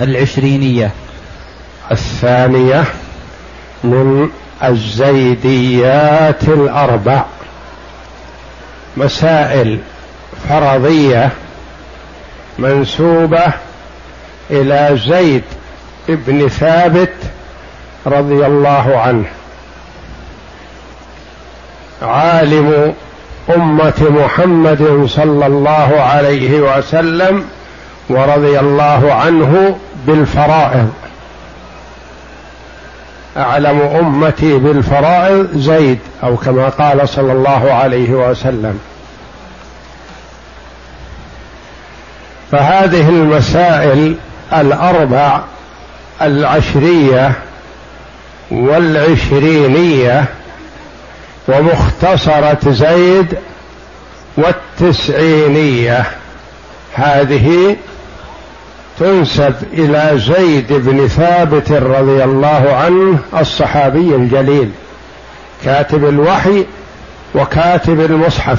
العشرينية. الثانية من الزيديات الأربع. مسائل فرضية منسوبة إلى زيد بن ثابت رضي الله عنه. عالم أمة محمد صلى الله عليه وسلم ورضي الله عنه بالفرائض. أعلم أمتي بالفرائض زيد أو كما قال صلى الله عليه وسلم. فهذه المسائل الأربع العشرية والعشرينية ومختصرة زيد والتسعينية. هذه تنسب إلى زيد بن ثابت رضي الله عنه الصحابي الجليل كاتب الوحي وكاتب المصحف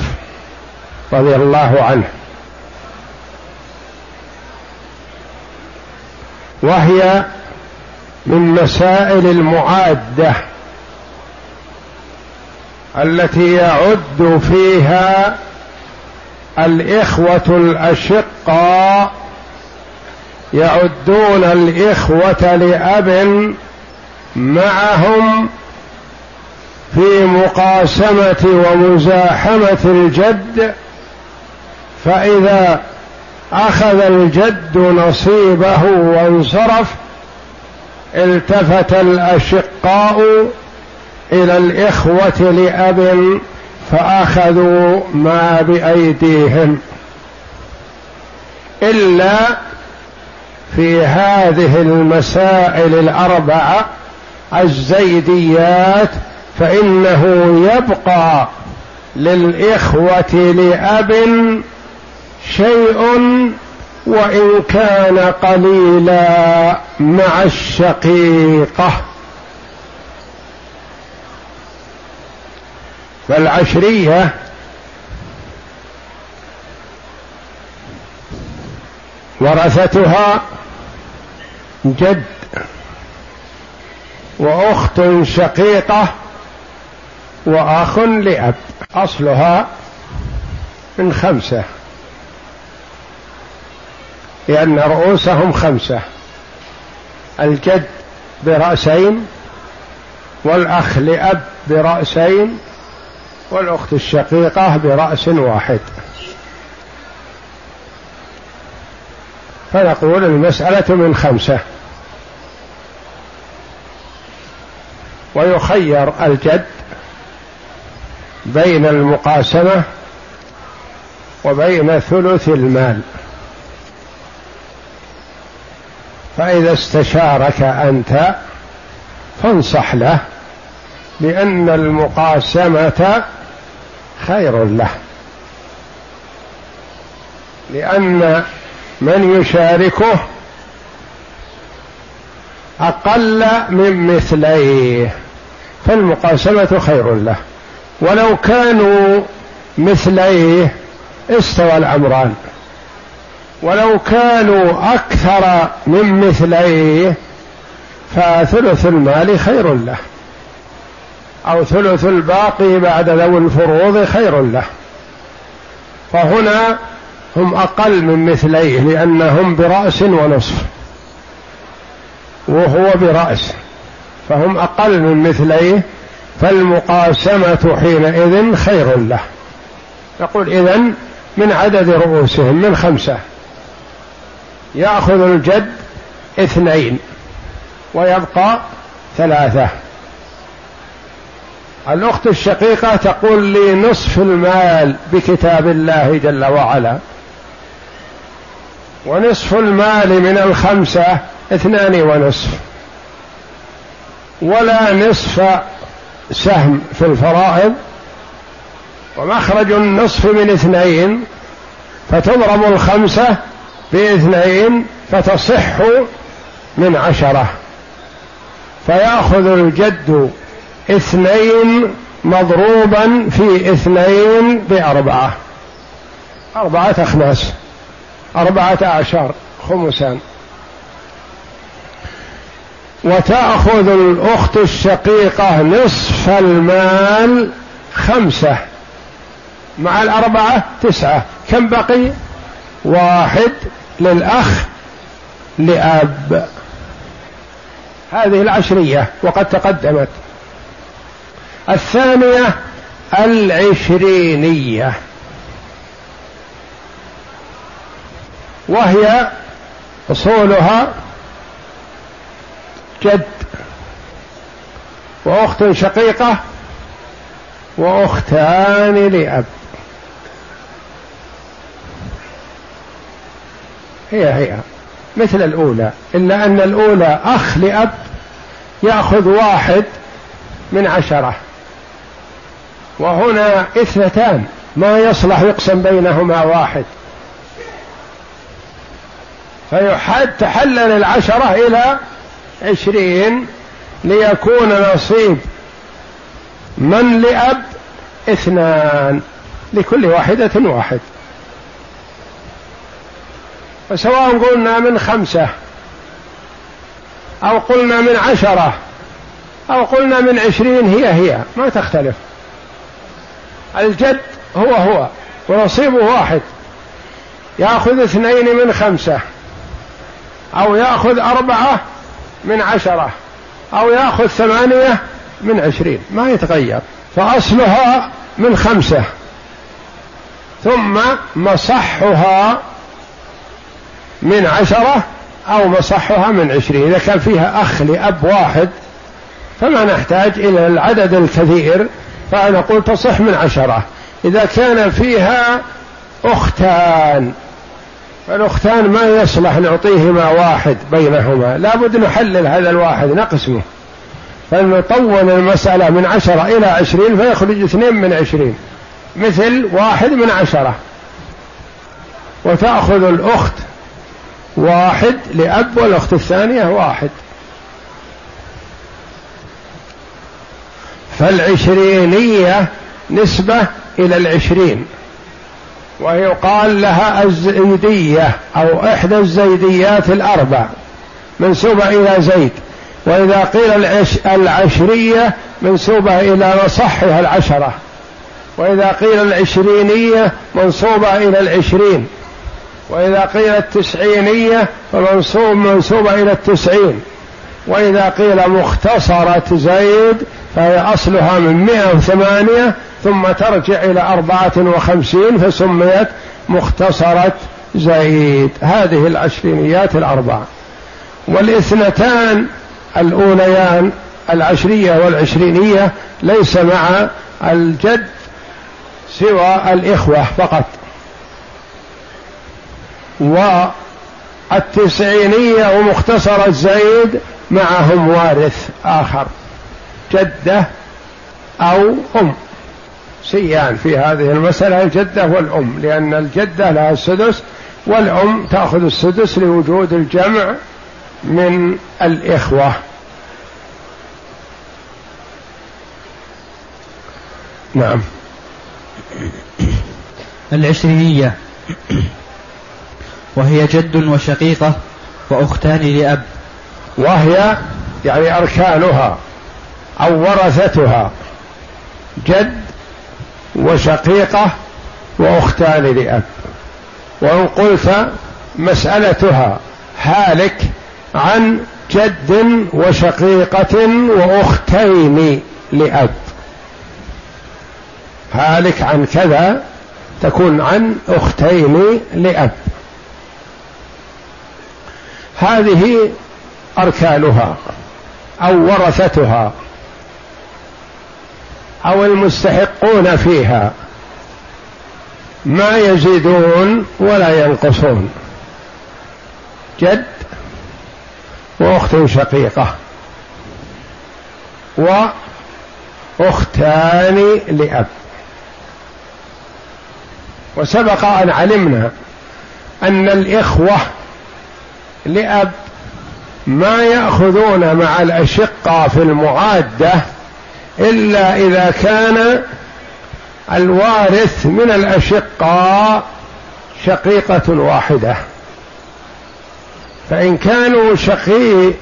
رضي الله عنه. وهي من مسائل المعادة التي يعد فيها الإخوة الأشقاء يعدون الإخوة لأب معهم في مقاسمة ومزاحمة الجد فإذا أخذ الجد نصيبه وانصرف التفت الأشقاء إلى الإخوة لأب فأخذوا ما بأيديهم. إلا في هذه المسائل الأربعة الزيديات فإنه يبقى للإخوة لأب شيء وإن كان قليلا مع الشقيقة. فالعشريه ورثتها جد وأخت شقيقة وأخ لأب أصلها من خمسة. لأن رؤوسهم خمسة الجد برأسين والأخ لأب برأسين والأخت الشقيقة برأس واحد. فنقول المسألة من خمسة. ويخير الجد بين المقاسمة وبين ثلث المال. فإذا استشارك أنت فانصح له لأن المقاسمة خير له. لأن من يشاركه أقل من مثليه. فالمقاسمة خير له. ولو كانوا مثليه استوى الأمران. ولو كانوا أكثر من مثليه فثلث المال خير له. أو ثلث الباقي بعد ذوي الفروض خير له. فهنا هم أقل من مثليه لأنهم برأس ونصف. وهو برأس. فهم أقل من مثليه فالمقاسمة حينئذ خير له. نقول إذن من عدد رؤوسهم من خمسة. يأخذ الجد اثنين ويبقى ثلاثة. الأخت الشقيقة تقول لي نصف المال بكتاب الله جل وعلا ونصف المال من الخمسة اثنان ونصف. ولا نصف سهم في الفرائض ومخرج النصف من اثنين فتضرب الخمسة باثنين فتصح من عشرة. فيأخذ الجد اثنين مضروبا في اثنين بأربعة. أربعة أخماس أربعة أعشار خمسان وتأخذ الأخت الشقيقة نصف المال خمسة مع الأربعة تسعة. كم بقي؟ واحد للأخ لأب. هذه العشرية وقد تقدمت. الثانية العشرينية. وهي أصولها جد وأخت شقيقة وأختان لأب. هي هي مثل الأولى. إلا أن الأولى أخ لأب يأخذ واحد من عشرة. وهنا اثنتان. ما يصلح يقسم بينهما واحد. فيحد تحلل العشرة إلى عشرين ليكون نصيب من لأب اثنان لكل واحدة واحد. فسواء قلنا من خمسة أو قلنا من عشرة أو قلنا من عشرين هي هي ما تختلف. الجد هو هو ونصيبه واحد. يأخذ اثنين من خمسة أو يأخذ أربعة من عشرة أو يأخذ ثمانية من عشرين ما يتغير. فأصلها من خمسة. ثم مصحها من عشرة أو مصحها من عشرين. إذا كان فيها أخ لأب واحد فما نحتاج إلى العدد الكثير. فنقول تصح من عشرة. إذا كان فيها أختان فالأختان ما يصلح نعطيهما واحد بينهما. لابد نحلل هذا الواحد نقسمه فنطول المسألة من عشرة إلى عشرين فيخرج اثنين من عشرين. مثل واحد من عشرة. وتأخذ الأخت واحد لأب والأخت الثانية واحد. فالعشرينية نسبة إلى العشرين. ويقال لها الزيدية أو إحدى الزيديات الأربع منسوبة إلى زيد. وإذا قيل العش العشرية منسوبة إلى مصحها العشرة. وإذا قيل العشرينية منصوبة إلى العشرين. وإذا قيل التسعينية فمنصوب منسوبة إلى التسعين. وإذا قيل مختصرة زيد فهي أصلها من مئة وثمانية ثم ترجع إلى أربعة وخمسين فسميت مختصرة زيد. هذه العشرينيات الأربعة. والإثنتان الأوليان العشرية والعشرينية ليس مع الجد سوى الإخوة فقط. والتسعينية ومختصرة زيد معهم وارث آخر. جدة أو أم. سيان في هذه المسألة الجدة والأم لأن الجدة لها السدس والأم تأخذ السدس لوجود الجمع من الإخوة. نعم. العشرينية وهي جد وشقيقة وأختان لأب. وهي يعني أركانها. أو ورثتها جد وشقيقة وأختان لأب. وإن قلت مسألتها هالك عن جد وشقيقة وأختين لأب. هالك عن كذا تكون عن أختين لأب. هذه أركانها أو ورثتها. أو المستحقون فيها. ما يزيدون ولا ينقصون. جد وأخت شقيقة. وأختان لأب. وسبق أن علمنا أن الإخوة لأب ما يأخذون مع الأشقة في المعادة إلا إذا كان الوارث من الأشقاء شقيقة واحدة. فإن كانوا شقيقتين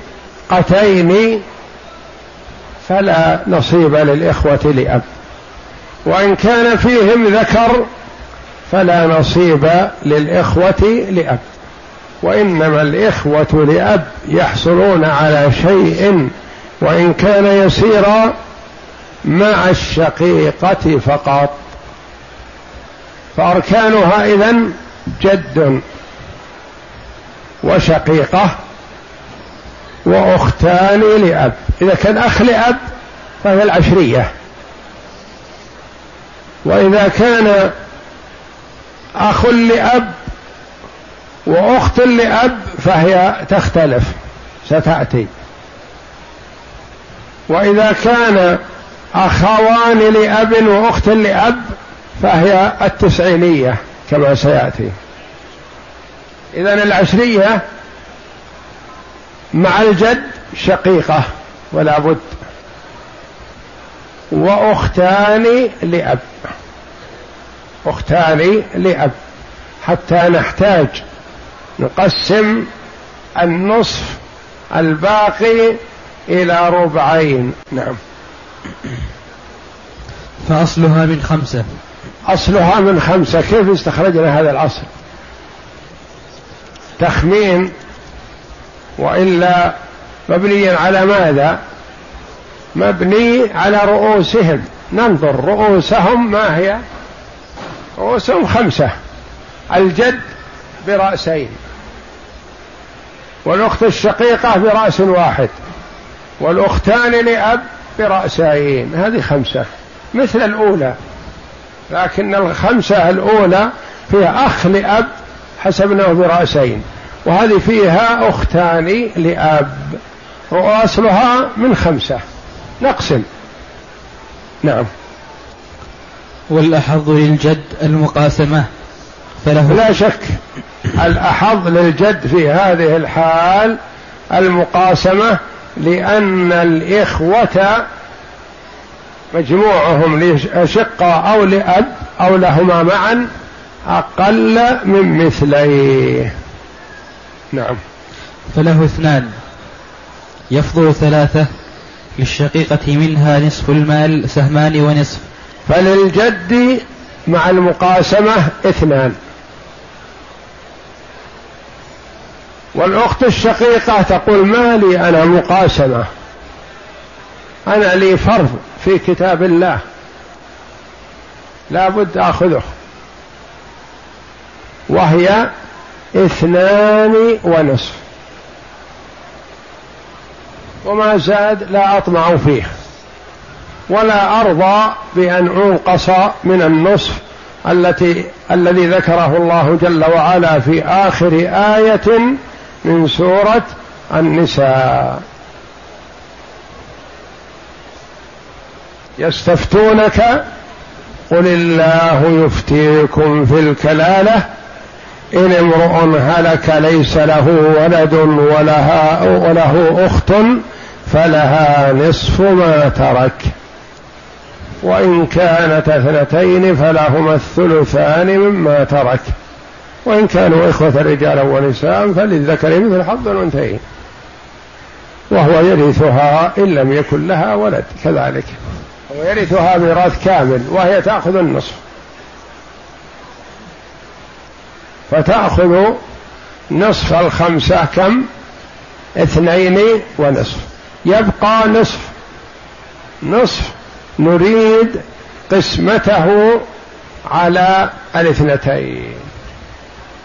فلا نصيب للإخوة لأب. وإن كان فيهم ذكر فلا نصيب للإخوة لأب. وإنما الإخوة لأب يحصلون على شيء وإن كان يسيرا مع الشقيقة فقط. فأركانها إذن جد وشقيقة وأختان لأب. إذا كان أخ لأب فهي العشرية. وإذا كان أخ لأب وأخت لأب فهي تختلف ستأتي. وإذا كان أخوان لأب وأخت لأب فهي التسعينية كما سيأتي. إذا العشرية مع الجد شقيقة ولا بد. وأختان لأب. أختان لأب. حتى نحتاج نقسم النصف الباقي إلى ربعين. نعم. فأصلها من خمسة. أصلها من خمسة. كيف استخرجنا هذا الأصل؟ تخمين وإلا مبنيا على ماذا؟ مبني على رؤوسهم. ننظر رؤوسهم ما هي؟ رؤوسهم خمسة. الجد برأسين. والأخت الشقيقة برأس واحد. والأختان لأب برأسين. هذه خمسة. مثل الأولى. لكن الخمسة الأولى فيها أخ لأب حسبناه برأسين. وهذه فيها أختان لأب. وأصلها من خمسة. نقسم. نعم. والأحظ للجد المقاسمة. فله لا شك. الأحظ للجد في هذه الحال المقاسمة لأن الإخوة مجموعهم لشقة أو لأب أو لهما معا أقل من مثليه. نعم. فله اثنان. يفضل ثلاثة للشقيقة منها نصف المال سهمان ونصف. فللجد مع المقاسمة اثنان. والأخت الشقيقة تقول ما لي أنا مقاسمة. أنا لي فرض في كتاب الله. لا بد أخذه. وهي اثنان ونصف. وما زاد لا أطمع فيه. ولا أرضى بأن أنقص من النصف التي الذي ذكره الله جل وعلا في آخر آية من سورة النساء. يستفتونك قل الله يفتيكم في الكلالة. إن امرؤ هلك ليس له ولد ولها وله أخت فلها نصف ما ترك. وإن كانت اثنتين فلهما الثلثان مما ترك. وإن كانوا إخوة رجالا ونساء فللذكر مثل حظ الأنثيين. وهو يرثها إن لم يكن لها ولد كذلك. هو يرثها ميراث كامل وهي تأخذ النصف. فتأخذ نصف الخمسة كم؟ اثنين ونصف. يبقى نصف. نصف نريد قسمته على الاثنتين.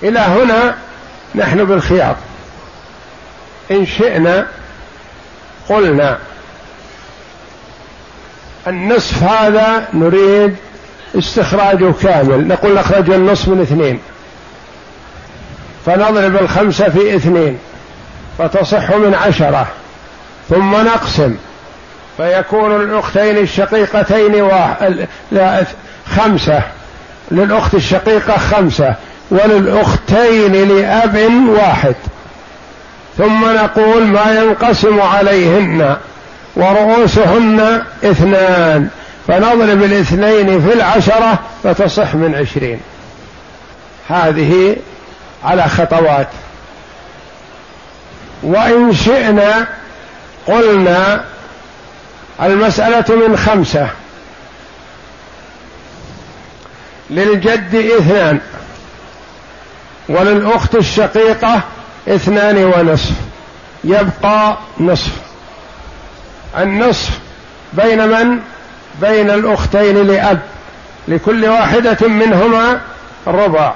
إلى هنا نحن بالخيار. إن شئنا قلنا النصف هذا نريد استخراجه كامل. نقول نخرج النصف من اثنين. فنضرب الخمسة في اثنين فتصح من عشرة ثم نقسم. فيكون الأختين الشقيقتين واحد خمسة. للأخت الشقيقة خمسة. وللأختين لأب واحد. ثم نقول ما ينقسم عليهن ورؤوسهن اثنان فنضرب الاثنين في العشرة فتصح من عشرين. هذه على خطوات. وإن شئنا قلنا المسألة من خمسة. للجد اثنان. وللأخت الشقيقة اثنان ونصف. يبقى نصف. النصف بين من؟ بين الأختين لأب. لكل واحدة منهما ربع.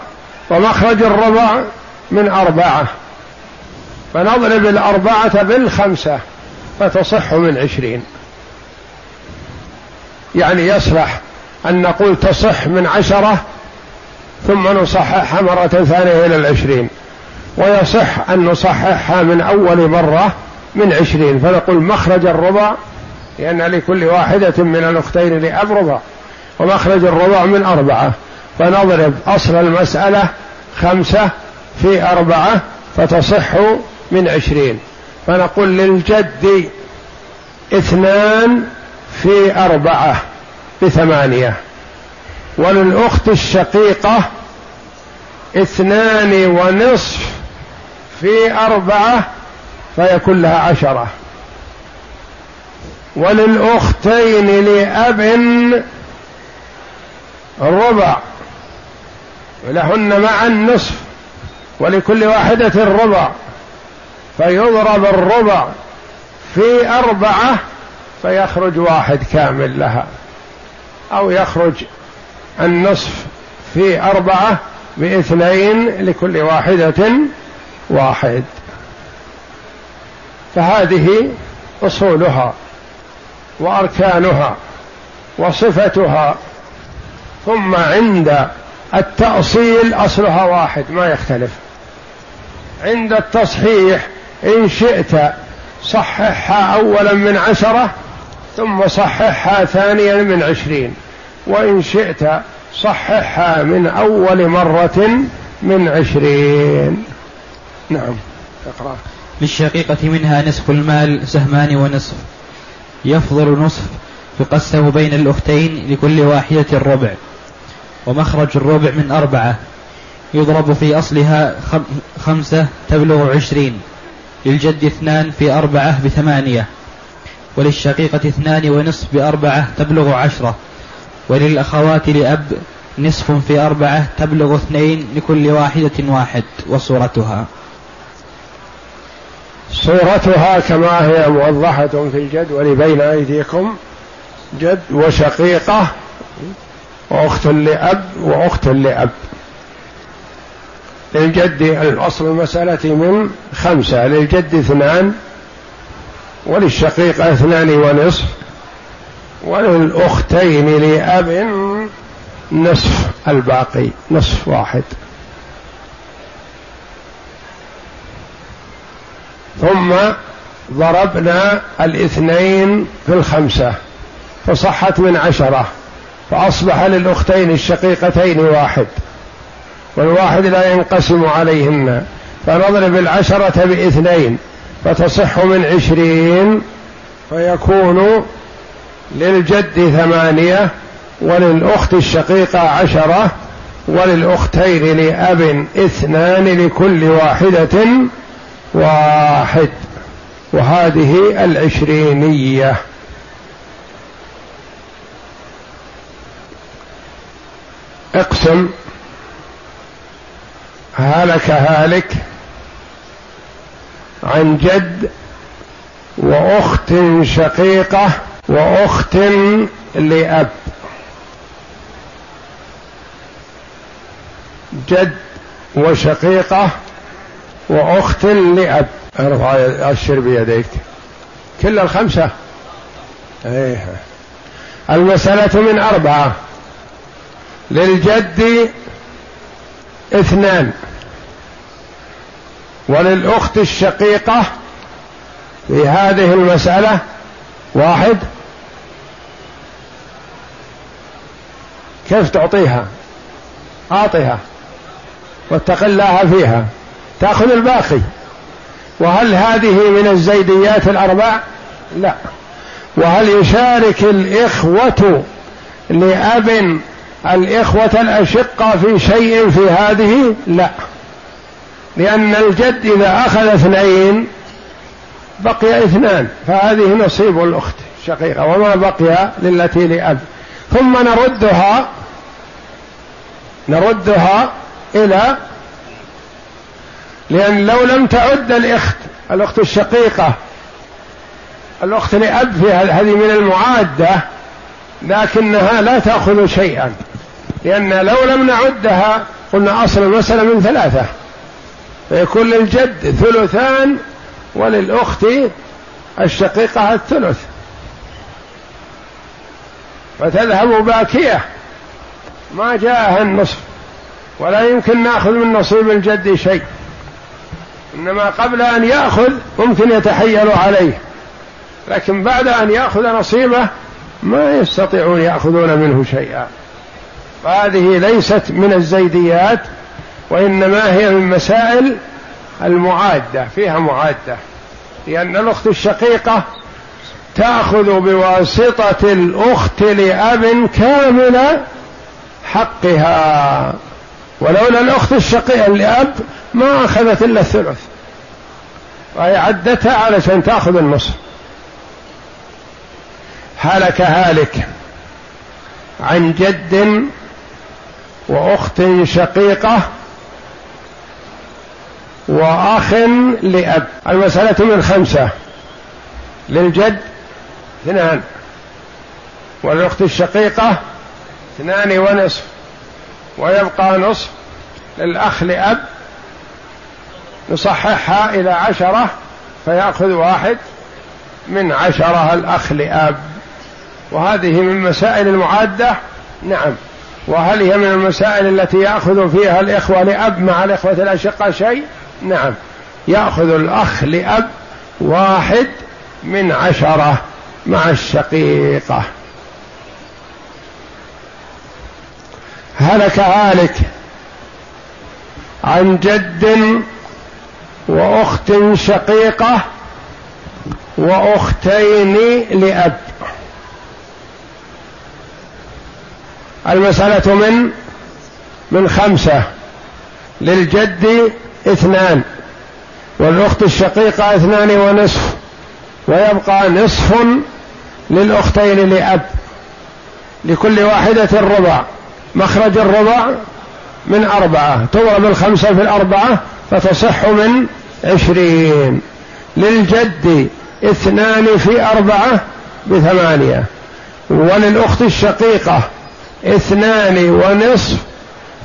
ومخرج الربع من أربعة. فنضرب الأربعة بالخمسة فتصح من عشرين. يعني يصلح أن نقول تصح من عشرة ثم نصححها مرة ثانية إلى العشرين. ويصح أن نصححها من أول مرة من عشرين. فنقول مخرج الربع لأن لكل واحدة من الأختين لأب ربع. ومخرج الربع من أربعة. فنضرب أصل المسألة خمسة في أربعة فتصح من عشرين. فنقول للجد اثنان في أربعة بثمانية. وللأخت الشقيقة اثنان ونصف في أربعة فيكون لها عشرة. وللأختين لأب ربع ولهن معا نصف ولكل واحدة الربع فيضرب الربع في أربعة فيخرج واحد كامل لها أو يخرج النصف في أربعة باثنين لكل واحدة واحد. فهذه أصولها وأركانها وصفتها ثم عند التأصيل أصلها واحد ما يختلف. عند التصحيح إن شئت صححها أولا من عشرة ثم صححها ثانيا من عشرين. وإن شئت صححها من أول مرة من عشرين. نعم. اقرأ. للشقيقة منها نصف المال سهمان ونصف. يفضل نصف يقسم بين الأختين لكل واحدة الربع. ومخرج الربع من أربعة. يضرب في أصلها خمسة تبلغ عشرين. للجد اثنان في أربعة بثمانية. وللشقيقة اثنان ونصف بأربعة تبلغ عشرة. وللأخوات لأب نصف في أربعة تبلغ اثنين لكل واحدة واحد وصورتها. صورتها كما هي موضحة في الجدول بين أيديكم جد وشقيقة وأخت لأب وأخت لأب. للجد الأصل المسألة من خمسة للجد اثنان وللشقيقة اثنان ونصف. وللأختين لأب نصف الباقي نصف واحد. ثم ضربنا الاثنين في الخمسة فصحت من عشرة فأصبح للأختين الشقيقتين واحد. والواحد لا ينقسم عليهن فنضرب العشرة بإثنين فتصح من عشرين فيكون للجد ثمانية وللأخت الشقيقة عشرة وللأختين لأب اثنان لكل واحدة واحد. وهذه العشرينية. اقسم. هلك هالك عن جد وأخت شقيقة وأخت لأب. جد وشقيقة وأخت لأب. ارفع أشر بيديك. كل الخمسة. إيه. المسألة من أربعة. للجد اثنان. وللأخت الشقيقة في هذه المسألة واحد. كيف تعطيها؟ أعطها واتق الله فيها. تأخذ الباقي. وهل هذه من الزيديات الأربع؟ لا. وهل يشارك الإخوة لأب الإخوة الأشقة في شيء في هذه؟ لا. لأن الجد إذا أخذ اثنين بقي اثنان فهذه نصيب الأخت الشقيقة وما بقي للتي لأب. ثم نردها نردها إلى لأن لو لم تعد الأخت الأخت الشقيقة الأخت لأب في هذه من المعادة لكنها لا تأخذ شيئا لأن لو لم نعدها قلنا أصل المسألة من ثلاثة فيكون للجد ثلثان وللأخت الشقيقة الثلث. فتذهب باكية. ما جاءها النصف. ولا يمكن نأخذ من نصيب الجد شيء. إنما قبل أن يأخذ ممكن يتحيل عليه. لكن بعد أن يأخذ نصيبه ما يستطيعون يأخذون منه شيئا. فهذه ليست من الزيديات وإنما هي من مسائل المعادة. فيها معادة. لأن الأخت الشقيقة تأخذ بواسطة الأخت لأب كامل حقها. ولولا الأخت الشقيقة لأب ما أخذت إلا الثلث. وهي عدتها علشان تأخذ النصف. هلك هالك عن جد وأخت شقيقة وأخ لأب. المسألة من خمسة. للجد اثنان. والأخت الشقيقة اثنان ونصف. ويبقى نصف للأخ لأب نصححها إلى عشرة فيأخذ واحد من عشرة الأخ لأب. وهذه من مسائل المعادة؟ نعم. وهل هي من المسائل التي يأخذ فيها الإخوة لأب مع الإخوة الأشقة شيء؟ نعم. يأخذ الأخ لأب واحد من عشرة مع الشقيقة. هلك هالك عن جد وأخت شقيقة وأختين لأب. المسألة من؟ من خمسة. للجد اثنان والأخت الشقيقة اثنان ونصف ويبقى نصف للأختين لأب لكل واحدة ربع. مخرج الربع من أربعة. تضرب الخمسة في الأربعة فتصح من عشرين. للجد اثنان في أربعة بثمانية. وللأخت الشقيقة اثنان ونصف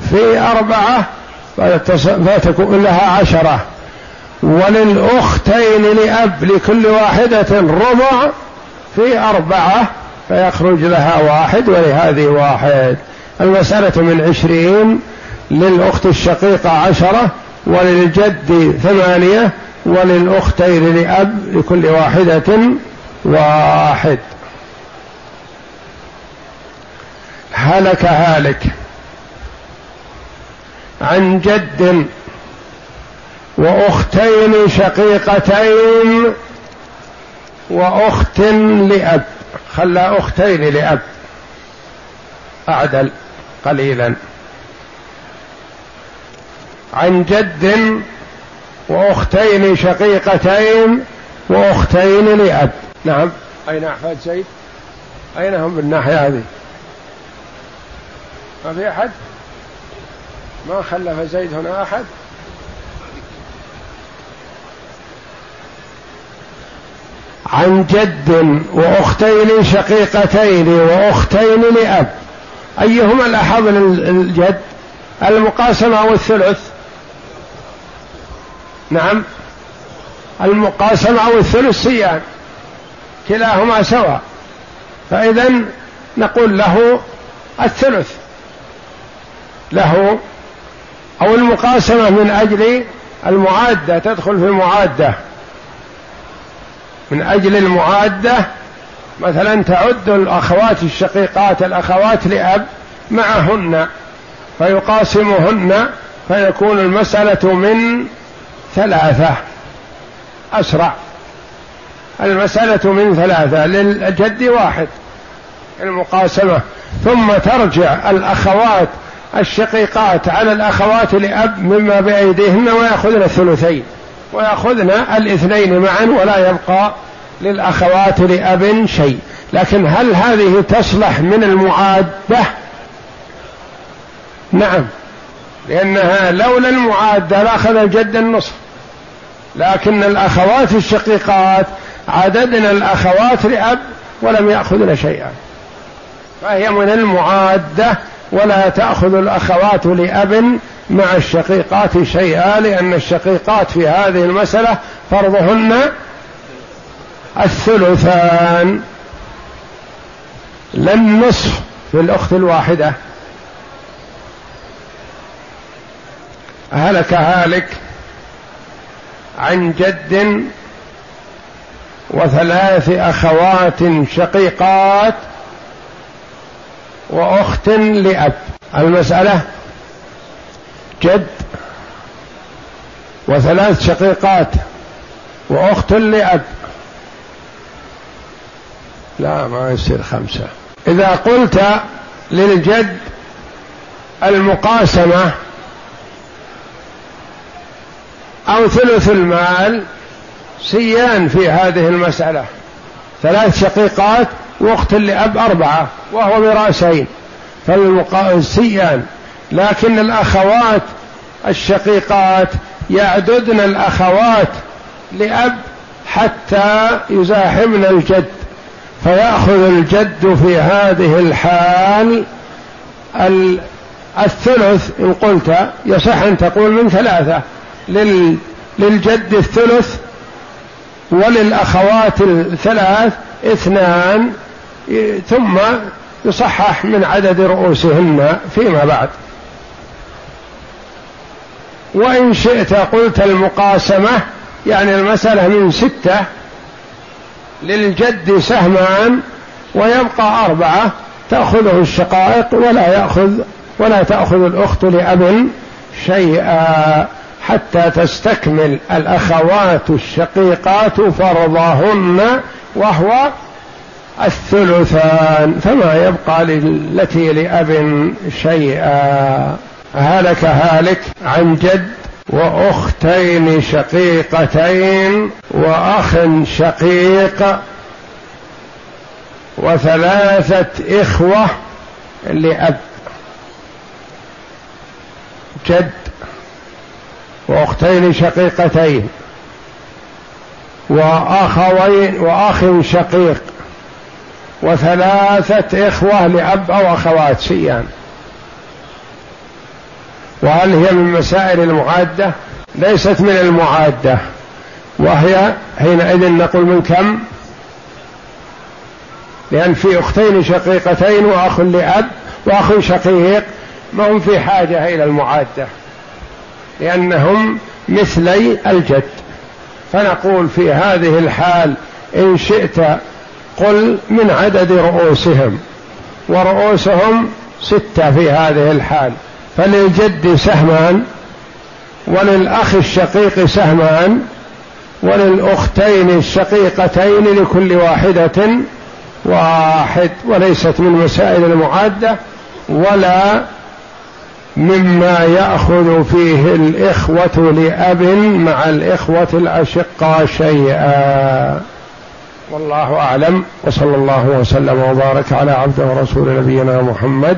في أربعة فتكون لها عشرة. وللأختين لأب لكل واحدة ربع في أربعة فيخرج لها واحد ولهذه واحد. المسألة من عشرين للأخت الشقيقة عشرة وللجد ثمانية وللأختين لأب لكل واحدة واحد. هلك هالك عن جد وأختين شقيقتين وأخت لأب. خلى أختين لأب. أعدل قليلا. عن جد وأختين شقيقتين وأختين لأب. نعم. أين أحفاد زيد أين هم بالناحيه هذه؟ ما في أحد؟ ما خلف زيد هنا أحد؟ عن جد وأختين شقيقتين وأختين لأب. أيهما الأحظ للجد؟ المقاسمة أو الثلث؟ نعم. المقاسمة أو الثلث سيان كلاهما سواء. فإذا نقول له الثلث. له أو المقاسمة من أجل المعادة تدخل في المعادة. من أجل المعادة مثلا تعد الأخوات الشقيقات الأخوات لأب معهن فيقاسمهن فيكون المسألة من ثلاثة أسرع. المسألة من ثلاثة للجد واحد المقاسمة. ثم ترجع الأخوات الشقيقات على الأخوات لأب مما بأيديهن ويأخذن الثلثين. ويأخذن الاثنين معا ولا يبقى للأخوات لأب شيء. لكن هل هذه تصلح من المعادة؟ نعم. لأنها لولا المعادة لأخذ الجد النصف. لكن الأخوات الشقيقات عددنا الأخوات لأب ولم يأخذن شيئا. فهي من المعادة ولا تأخذ الأخوات لأب مع الشقيقات شيئا لأن الشقيقات في هذه المسألة فرضهن الثلثان. لا النصف في الأخت الواحدة. هلك هالك عن جد وثلاث أخوات شقيقات وأخت لأب. المسألة جد وثلاث شقيقات وأخت لأب. لا ما يصير خمسة. إذا قلت للجد المقاسمة أو ثلث المال سيان في هذه المسألة. ثلاث شقيقات وأخت لأب أربعة وهو برأسين. فالسيان لكن الأخوات الشقيقات يعددن الأخوات لأب حتى يزاحمن الجد فيأخذ الجد في هذه الحال الثلث إن قلت يصح أن تقول من ثلاثة للجد الثلث وللأخوات الثلاث اثنان ثم يصحح من عدد رؤوسهن فيما بعد. وإن شئت قلت المقاسمة يعني المسألة من ستة للجد سهمان ويبقى أربعة تأخذه الشقائق ولا يأخذ ولا تأخذ الأخت لأب شيئا حتى تستكمل الأخوات الشقيقات فرضهن وهو الثلثان فما يبقى للتي لأب شيئا. هلك هالك عن جد وأختين شقيقتين وأخ شقيق وثلاثة إخوة لأب. جد وأختين شقيقتين واخوين وأخ شقيق وثلاثة إخوة لأب أو أخوات سيان وهل هي من مسائل المعادة؟ ليست من المعادة. وهي حينئذ نقول من كم؟ لأن في أختين شقيقتين وأخ لأب وأخ شقيق ما هم في حاجة إلى المعادة؟ لأنهم مثلي الجد. فنقول في هذه الحال إن شئت قل من عدد رؤوسهم. ورؤوسهم ستة في هذه الحال. فللجد سهمان وللأخ الشقيق سهمان وللأختين الشقيقتين لكل واحدة واحد وليست من مسائل المعادة ولا مما يأخذ فيه الإخوة لأب مع الإخوة الأشقاء شيئا. والله أعلم وصلى الله وسلم وبارك على عبده ورسول نبينا محمد